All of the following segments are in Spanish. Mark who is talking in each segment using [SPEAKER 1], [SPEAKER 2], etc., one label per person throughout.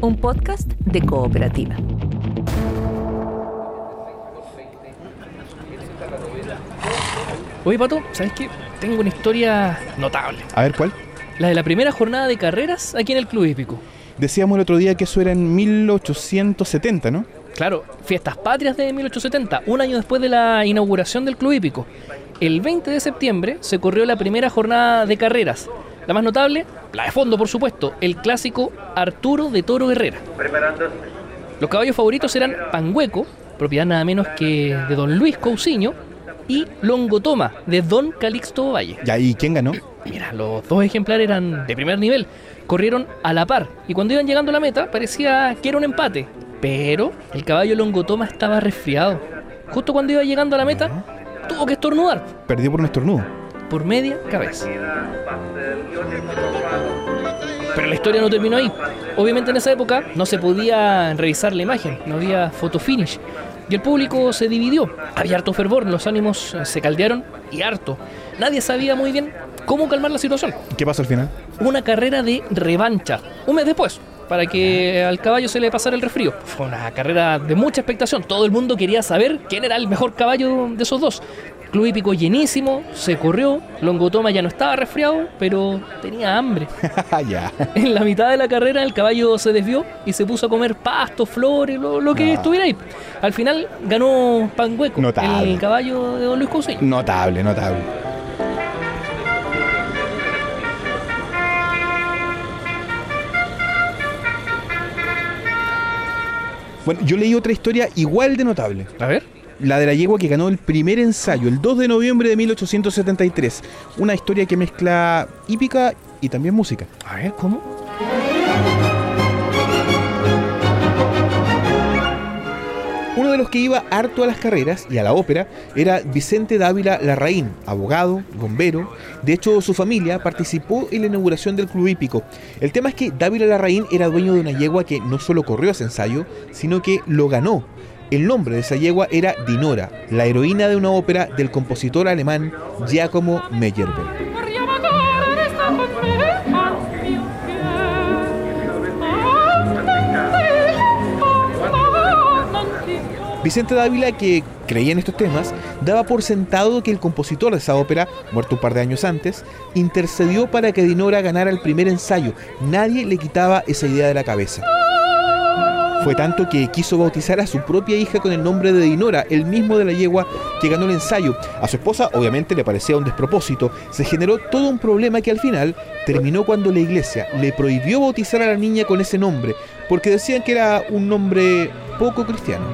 [SPEAKER 1] un podcast de cooperativa.
[SPEAKER 2] Oye, Pato, ¿sabes qué? Tengo una historia notable.
[SPEAKER 3] A ver, ¿cuál?
[SPEAKER 2] La de la primera jornada de carreras aquí en el Club Hípico.
[SPEAKER 3] Decíamos el otro día que eso era en 1870, ¿no?
[SPEAKER 2] Claro, fiestas patrias de 1870, un año después de la inauguración del Club Hípico. El 20 de septiembre se corrió la primera jornada de carreras. La más notable, la de fondo por supuesto, el clásico Arturo de Toro Herrera. Los caballos favoritos eran Pangueco, propiedad nada menos que de don Luis Cousiño, y Longotoma, de don Calixto Valle.
[SPEAKER 3] Ya, ¿y quién ganó?
[SPEAKER 2] Mira, los dos ejemplares eran de primer nivel, corrieron a la par, y cuando iban llegando a la meta parecía que era un empate, pero el caballo Longotoma estaba resfriado. Justo cuando iba llegando a la meta, tuvo que estornudar
[SPEAKER 3] Perdió por un estornudo.
[SPEAKER 2] Por media cabeza. Pero la historia no terminó ahí. Obviamente en esa época no se podía revisar la imagen, no había photo finish. Y el público se dividió. Había harto fervor, los ánimos se caldearon y harto. Nadie sabía muy bien cómo calmar la situación.
[SPEAKER 3] ¿Y ¿Qué pasó al final?
[SPEAKER 2] Una carrera de revancha, un mes después, para que al caballo se le pasara el resfrío. Fue una carrera de mucha expectación. Todo el mundo quería saber quién era el mejor caballo de esos dos. Club hípico llenísimo, se corrió. Longotoma ya no estaba resfriado, pero tenía hambre.
[SPEAKER 3] ya.
[SPEAKER 2] En la mitad de la carrera el caballo se desvió y se puso a comer pasto, flores, lo, lo que
[SPEAKER 3] Ah.
[SPEAKER 2] estuviera ahí. Al final ganó Pangueco,
[SPEAKER 3] Notable.
[SPEAKER 2] el caballo de Don Luis Cousiño.
[SPEAKER 3] Notable, notable. Bueno, yo leí otra historia igual de notable.
[SPEAKER 2] A ver.
[SPEAKER 3] La de la yegua que ganó el primer ensayo, el 2 de noviembre de 1873. Una historia que mezcla hípica y también música.
[SPEAKER 2] A ver, ¿cómo?
[SPEAKER 3] Uno de los que iba harto a las carreras y a la ópera era Vicente Dávila Larraín, abogado, bombero. De hecho, su familia participó en la inauguración del club hípico. El tema es que Dávila Larraín era dueño de una yegua que no solo corrió ese ensayo, sino que lo ganó. El nombre de esa yegua era Dinora, la heroína de una ópera del compositor alemán Giacomo Meyerbeer. Vicente Dávila, que creía en estos temas, daba por sentado que el compositor de esa ópera, muerto un par de años antes, intercedió para que Dinora ganara el primer ensayo. Nadie le quitaba esa idea de la cabeza. Fue tanto que quiso bautizar a su propia hija con el nombre de Dinora, el mismo de la yegua que ganó el ensayo. A su esposa obviamente le parecía un despropósito. Se generó todo un problema que al final terminó cuando la iglesia le prohibió bautizar a la niña con ese nombre, porque decían que era un nombre poco cristiano.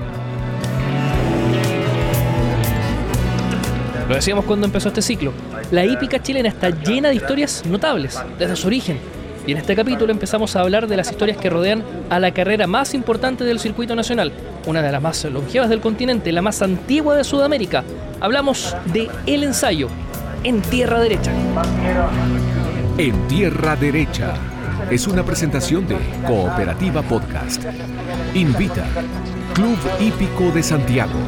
[SPEAKER 2] Lo decíamos cuando empezó este ciclo. La hípica chilena está llena de historias notables desde su origen. Y en este capítulo empezamos a hablar de las historias que rodean a la carrera más importante del circuito nacional, una de las más longevas del continente, la más antigua de Sudamérica. Hablamos de El Ensayo, en tierra derecha.
[SPEAKER 4] En Tierra Derecha es una presentación de Cooperativa Podcast. Invita Club Hípico de Santiago.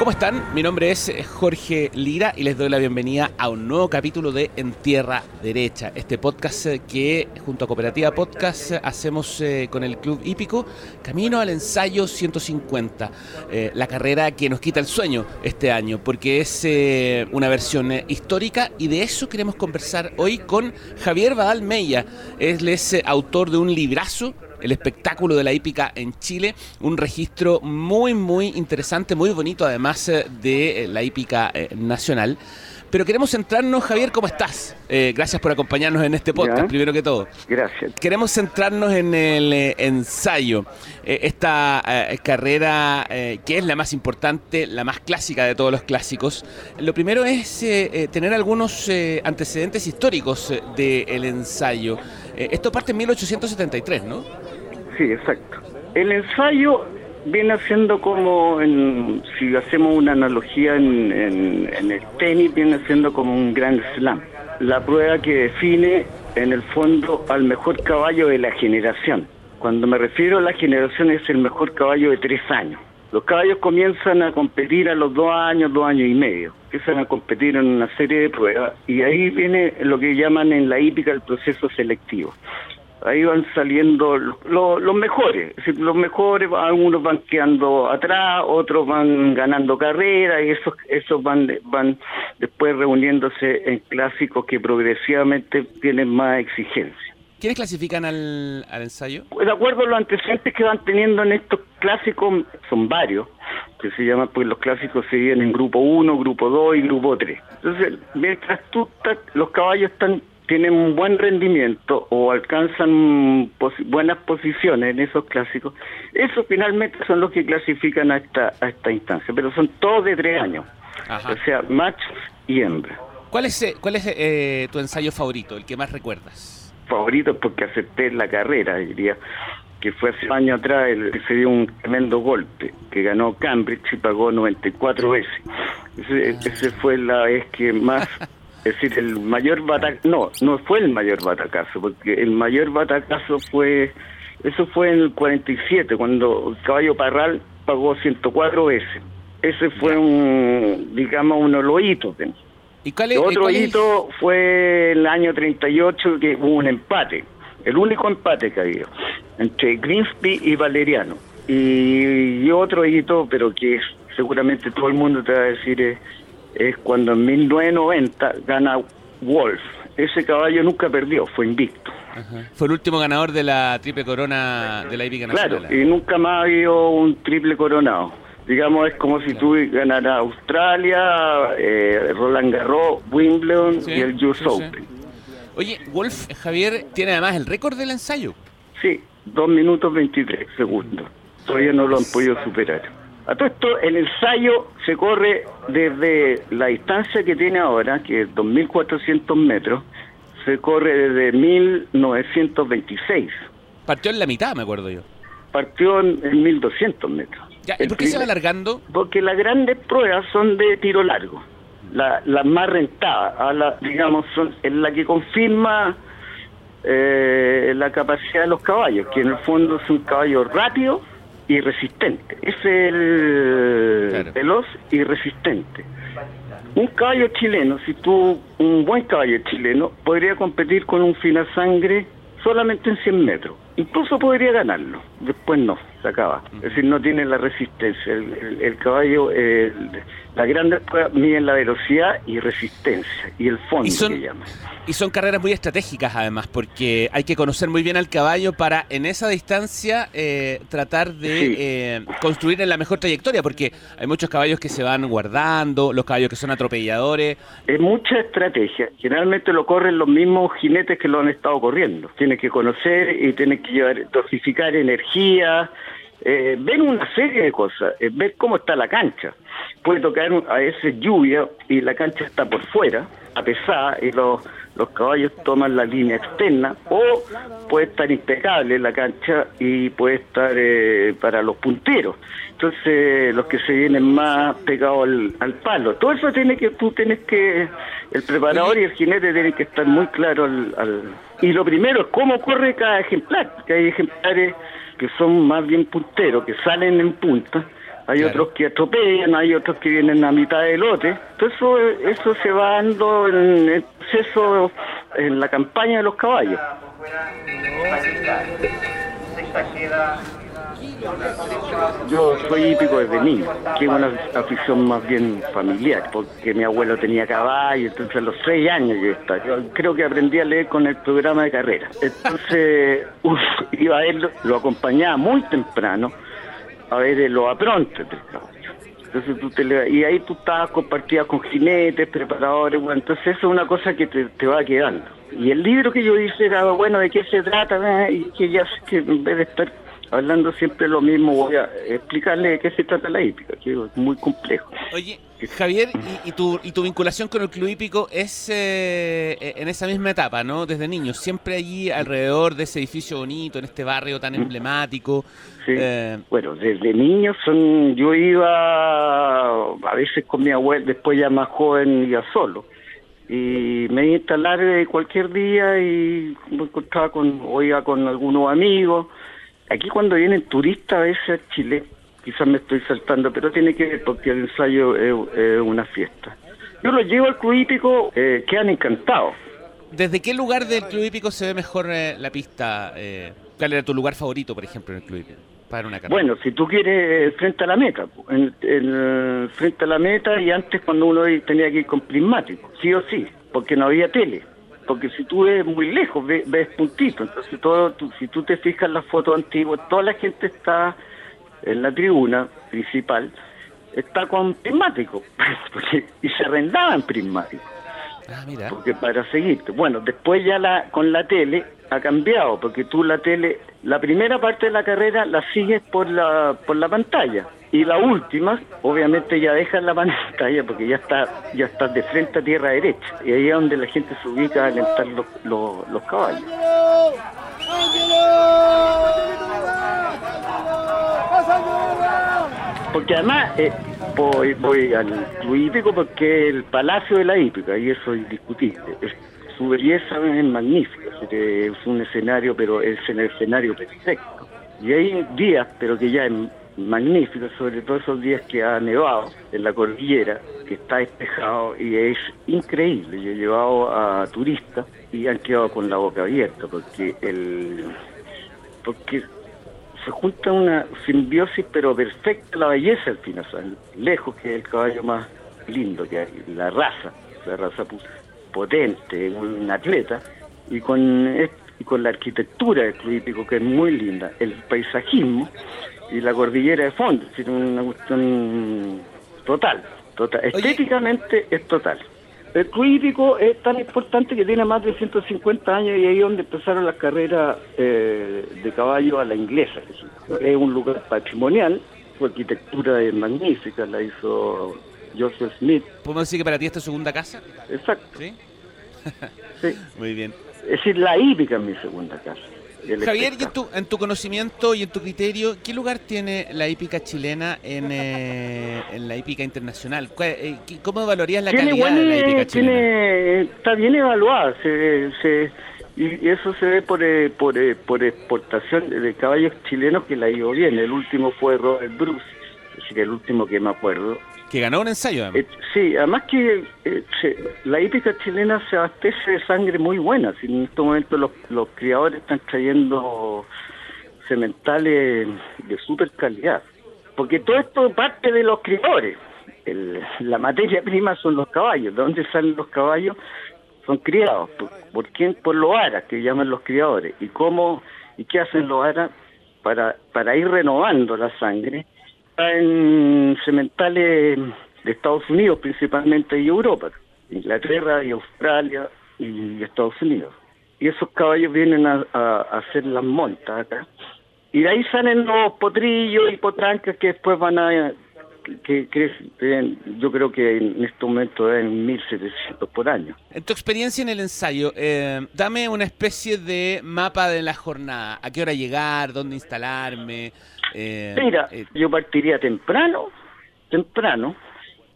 [SPEAKER 5] ¿Cómo están? Mi nombre es Jorge Lira y les doy la bienvenida a un nuevo capítulo de En Tierra Derecha, este podcast eh, que junto a Cooperativa Podcast eh, hacemos eh, con el Club Hípico Camino al Ensayo 150, eh, la carrera que nos quita el sueño este año, porque es eh, una versión eh, histórica y de eso queremos conversar hoy con Javier Badal Meya. Él es eh, autor de un librazo el espectáculo de la hípica en Chile, un registro muy, muy interesante, muy bonito además eh, de eh, la hípica eh, nacional. Pero queremos centrarnos, Javier, ¿cómo estás? Eh, gracias por acompañarnos en este podcast,
[SPEAKER 6] Ya.
[SPEAKER 5] primero que todo.
[SPEAKER 6] Gracias.
[SPEAKER 5] Queremos centrarnos en el ensayo, Eh, esta eh, carrera que es la más importante, la más clásica de todos los clásicos. Lo primero es tener algunos antecedentes históricos del ensayo. Eh, esto parte en 1873, ¿no?
[SPEAKER 6] Sí, exacto. El ensayo viene siendo como, en- si hacemos una analogía en, en- el tenis, viene siendo como un gran slam. La prueba que define en el fondo al mejor caballo de la generación. Cuando me refiero a la generación es el mejor caballo de tres años. Los caballos comienzan a competir a los dos años, dos años y medio. Empiezan a competir en una serie de pruebas y ahí viene lo que llaman en la hípica el proceso selectivo. Ahí van saliendo lo- lo- los mejores, es decir, los mejores, algunos van quedando atrás, otros van ganando carreras y esos, esos van, van después reuniéndose en clásicos que progresivamente tienen más exigencia.
[SPEAKER 5] ¿Quiénes clasifican al, al ensayo?
[SPEAKER 6] De acuerdo a los antecedentes que van teniendo en estos clásicos, son varios, que se llaman, pues los clásicos se dividen en grupo 1, grupo 2 y grupo 3. Entonces, mientras tú estás- los caballos están tienen un buen rendimiento o alcanzan buenas posiciones en esos clásicos, esos finalmente son los que clasifican a esta, a esta instancia, pero son todos de tres años,
[SPEAKER 5] Ajá.
[SPEAKER 6] o sea, machos y hembras.
[SPEAKER 5] ¿Cuál es, eh, cuál es eh, tu ensayo favorito, el que más recuerdas?
[SPEAKER 6] favoritos porque acepté la carrera, diría, que fue hace un año atrás, el, que se dio un tremendo golpe, que ganó Cambridge y pagó 94 veces. Ese, ese fue la vez que más, es decir, el mayor batacazo, no, no fue el mayor batacazo, porque el mayor batacazo fue, eso fue en el 47, cuando el caballo Parral pagó 104 veces. Ese fue un, digamos, uno de los hitos.
[SPEAKER 5] ¿Y cuál es, eh,
[SPEAKER 6] otro
[SPEAKER 5] cuál es-
[SPEAKER 6] hito fue el año 38 que hubo un empate, el único empate que había entre Grimsby y Valeriano. Y, y otro hito, pero que seguramente todo el mundo te va a decir, es, es cuando en 1990 gana Wolf. Ese caballo nunca perdió, fue invicto.
[SPEAKER 5] Ajá. Fue el último ganador de la triple corona de la hípica
[SPEAKER 6] Claro,
[SPEAKER 5] nacional.
[SPEAKER 6] y nunca más ha habido un triple coronado. Digamos, es como si tú ganaras Australia, eh, Roland Garros, Wimbledon
[SPEAKER 5] Sí,
[SPEAKER 6] y el US
[SPEAKER 5] sí, sí.
[SPEAKER 6] Open.
[SPEAKER 5] Oye, Wolf, Javier, tiene además el récord del ensayo.
[SPEAKER 6] Sí, 2 minutos 23 segundos. Todavía no lo han podido superar. A todo esto, el ensayo se corre desde la distancia que tiene ahora, que es 2.400 metros, se corre desde 1926.
[SPEAKER 5] Partió en la mitad, me acuerdo yo.
[SPEAKER 6] Partió en, en 1.200 metros.
[SPEAKER 5] Ya, ¿Y
[SPEAKER 6] El
[SPEAKER 5] por qué se va alargando?
[SPEAKER 6] Porque las grandes pruebas son de tiro largo. La- Las más rentadas, a la, digamos, son en la que confirma eh, la capacidad de los caballos, que en el fondo es un caballo rápido y resistente. Es el
[SPEAKER 5] Claro.
[SPEAKER 6] veloz y resistente. Un caballo chileno, si tú, un buen caballo chileno, podría competir con un fina sangre solamente en 100 metros. Incluso podría ganarlo, después no, se acaba. Es decir, no tiene la resistencia. El, el- el caballo, eh, las grandes pruebas miden la velocidad y resistencia, y el fondo
[SPEAKER 5] Y son-
[SPEAKER 6] que llaman.
[SPEAKER 5] Y son carreras muy estratégicas además, porque hay que conocer muy bien al caballo para en esa distancia eh, tratar de
[SPEAKER 6] Sí.
[SPEAKER 5] eh, construir en la mejor trayectoria, porque hay muchos caballos que se van guardando, los caballos que son atropelladores.
[SPEAKER 6] Es mucha estrategia. Generalmente lo corren los mismos jinetes que lo han estado corriendo. Tienen que conocer y tienen que llevar, dosificar energía, eh, ver una serie de cosas, eh, ver cómo está la cancha. Puede tocar a veces lluvia y la cancha está por fuera, a pesar, y los, los caballos toman la línea externa, o puede estar impecable la cancha y puede estar eh, para los punteros. Entonces, los que se vienen más pegados al, al palo. Todo eso tiene que, tú tienes que, el preparador y el jinete tienen que estar muy claros al, al- Y lo primero es cómo corre cada ejemplar, que hay ejemplares que son más bien punteros, que salen en punta. Hay
[SPEAKER 5] Claro.
[SPEAKER 6] otros que atropellan, hay otros que vienen a mitad de lote. Todo eso, eso se va dando en el proceso, en la campaña de los caballos. Yo soy hípico desde niño, que es una afición más bien familiar, porque mi abuelo tenía caballo, entonces a los seis años yo estaba. Yo creo que aprendí a leer con el programa de carrera. Entonces uf, iba a verlo, lo acompañaba muy temprano a ver los aprontes. Entonces tú te le- y ahí tú estabas compartidas con jinetes, preparadores, bueno, entonces eso es una cosa que te, te va quedando. Y el libro que yo hice era, bueno, ¿de qué se trata? Eh, Y que ya que en vez de estar hablando siempre lo mismo, voy a explicarle de qué se trata la hípica, que es muy complejo.
[SPEAKER 5] Oye, Javier, y, y tu, y tu vinculación con el club hípico es eh, en esa misma etapa, ¿no? Desde niño, siempre allí alrededor de ese edificio bonito, en este barrio tan emblemático.
[SPEAKER 6] Sí.
[SPEAKER 5] Eh,
[SPEAKER 6] Bueno, desde niño son, yo iba a veces con mi abuelo, después ya más joven iba solo. Y me iba a instalar eh, cualquier día y me encontraba con, o iba con algunos amigos aquí cuando vienen turistas a veces a Chile, quizás me estoy saltando, pero tiene que ver porque el ensayo es, es una fiesta. Yo los llevo al club hípico, eh, quedan encantados.
[SPEAKER 5] ¿Desde qué lugar del Club Hípico se ve mejor eh, la pista? Eh, ¿Cuál era tu lugar favorito, por ejemplo, en el Club Hípico? Para una.
[SPEAKER 6] Bueno, si tú quieres, frente a la meta, en- en- frente a la meta y antes cuando uno tenía que ir con prismático, sí o sí, porque no había tele. Porque si tú ves muy lejos, ves, ves puntitos. Entonces, todo, tú- si tú te fijas en las fotos antiguas, toda la gente está en la tribuna principal, está con prismático. porque- y se arrendaban prismáticos
[SPEAKER 5] Ah, mira.
[SPEAKER 6] porque para seguirte. Bueno, después ya la con la tele ha cambiado, porque tú la tele, la primera parte de la carrera la sigues por la por la pantalla y la última, obviamente ya dejas la pantalla porque ya está ya estás de frente a tierra derecha y ahí es donde la gente se ubica a alentar los, los, los caballos. Porque además eh, voy, voy al club hípico porque el palacio de la hípica y eso es indiscutible. Su belleza es magnífica, es un escenario, pero es el escenario perfecto. Y hay días, pero que ya es magnífico, sobre todo esos días que ha nevado en la cordillera, que está despejado y es increíble. Yo he llevado a turistas y han quedado con la boca abierta porque el porque se junta una simbiosis pero perfecta la belleza al final, lejos que es el caballo más lindo que hay, la raza, la raza potente, un atleta, y con, y con la arquitectura del club que es muy linda, el paisajismo y la cordillera de fondo, es decir, una cuestión total, total. estéticamente es total. El club hípico es tan importante que tiene más de 150 años y ahí es donde empezaron las carreras eh, de caballo a la inglesa. Es un lugar patrimonial, su arquitectura es magnífica, la hizo Joseph Smith.
[SPEAKER 5] ¿Podemos decir que para ti esta es tu segunda casa?
[SPEAKER 6] Exacto,
[SPEAKER 5] Sí.
[SPEAKER 6] sí.
[SPEAKER 5] Muy bien.
[SPEAKER 6] Es decir, la hípica es mi segunda casa.
[SPEAKER 5] Javier, y en tu, en tu conocimiento y en tu criterio, ¿qué lugar tiene la hípica chilena en, eh, en la hípica internacional? ¿Cuál- eh, ¿Cómo valorías la
[SPEAKER 6] tiene
[SPEAKER 5] calidad de la hípica chilena?
[SPEAKER 6] tiene, está bien evaluada, se, se- y eso se ve por, eh, por, eh, por exportación de caballos chilenos que la ido bien. El último fue Robert Bruce, es decir, el último que me acuerdo.
[SPEAKER 5] Que ganó un ensayo.
[SPEAKER 6] Eh, sí, además que eh, la hípica chilena se abastece de sangre muy buena. Si en estos momentos los, los criadores están trayendo sementales de super calidad. Porque todo esto parte de los criadores. El- la materia prima son los caballos. ¿De dónde salen los caballos? Son criados. ¿Por, por quién? Por los aras, que llaman los criadores. ¿Y cómo y qué hacen los aras para, para ir renovando la sangre? En sementales de Estados Unidos principalmente y Europa, Inglaterra y Australia y Estados Unidos. Y esos caballos vienen a, hacer las montas acá. Y de ahí salen los potrillos y potrancas que después van a... que yo creo que en este momento en 1.700 por año.
[SPEAKER 5] En tu experiencia en el ensayo, eh, dame una especie de mapa de la jornada. ¿A qué hora llegar? ¿Dónde instalarme? Eh,
[SPEAKER 6] Mira,
[SPEAKER 5] eh,
[SPEAKER 6] yo partiría temprano, temprano.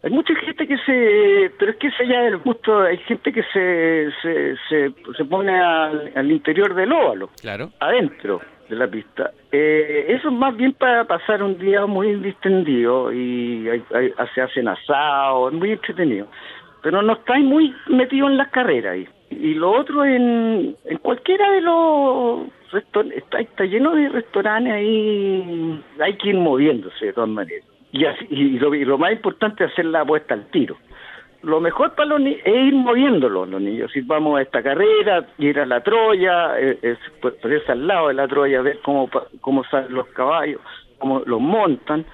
[SPEAKER 6] Hay mucha gente que se, pero es que ese ya es el gusto, hay gente que se, se, se, se pone al, al interior del óvalo,
[SPEAKER 5] claro.
[SPEAKER 6] adentro de la pista. Eh, eso es más bien para pasar un día muy distendido y hay- se hacen asados, es muy entretenido. Pero no estáis muy metidos en las carreras. Y lo otro, en, en cualquiera de los restaurantes, está, lleno de restaurantes ahí, hay que ir moviéndose de todas maneras. Y, así- lo, y lo más importante es hacer la apuesta al tiro. Lo mejor para los niños es ir moviéndolos los niños. Si vamos a esta carrera, ir a la Troya, eh, es, ponerse al lado de la Troya, ver cómo, cómo salen los caballos, cómo los montan,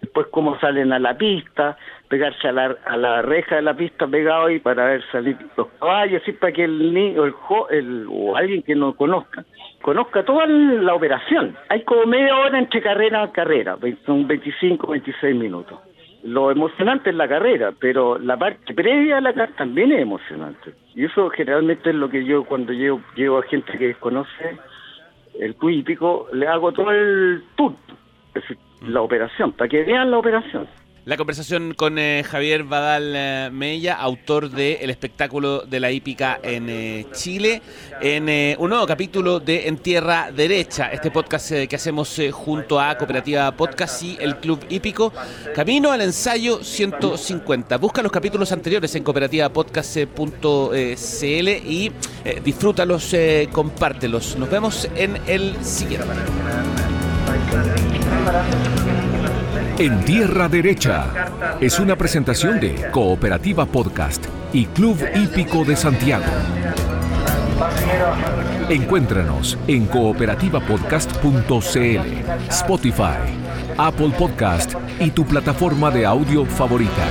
[SPEAKER 6] después cómo salen a la pista, pegarse a la, a la reja de la pista pegado ahí para ver salir los caballos, así para que el niño el, el- o alguien que no conozca, conozca toda la operación. Hay como media hora entre carrera a carrera, son 25, 26 minutos. Lo emocionante es la carrera, pero la parte previa a la carrera también es emocionante. Y eso generalmente es lo que yo cuando llevo, llevo a gente que desconoce el hípico, le hago todo el tour, es decir, la operación, para que vean la operación.
[SPEAKER 5] La conversación con eh, Javier Badal eh, Mella, autor de El espectáculo de la hípica en eh, Chile, en eh, un nuevo capítulo de En Tierra Derecha, este podcast que hacemos junto a Cooperativa Podcast y el Club Hípico, camino al ensayo 150. Busca los capítulos anteriores en cooperativapodcast.cl y disfrútalos, compártelos. Nos vemos en el siguiente.
[SPEAKER 4] En Tierra Derecha es una presentación de Cooperativa Podcast y Club Hípico de Santiago. Encuéntranos en cooperativapodcast.cl, Spotify, Apple Podcast y tu plataforma de audio favorita.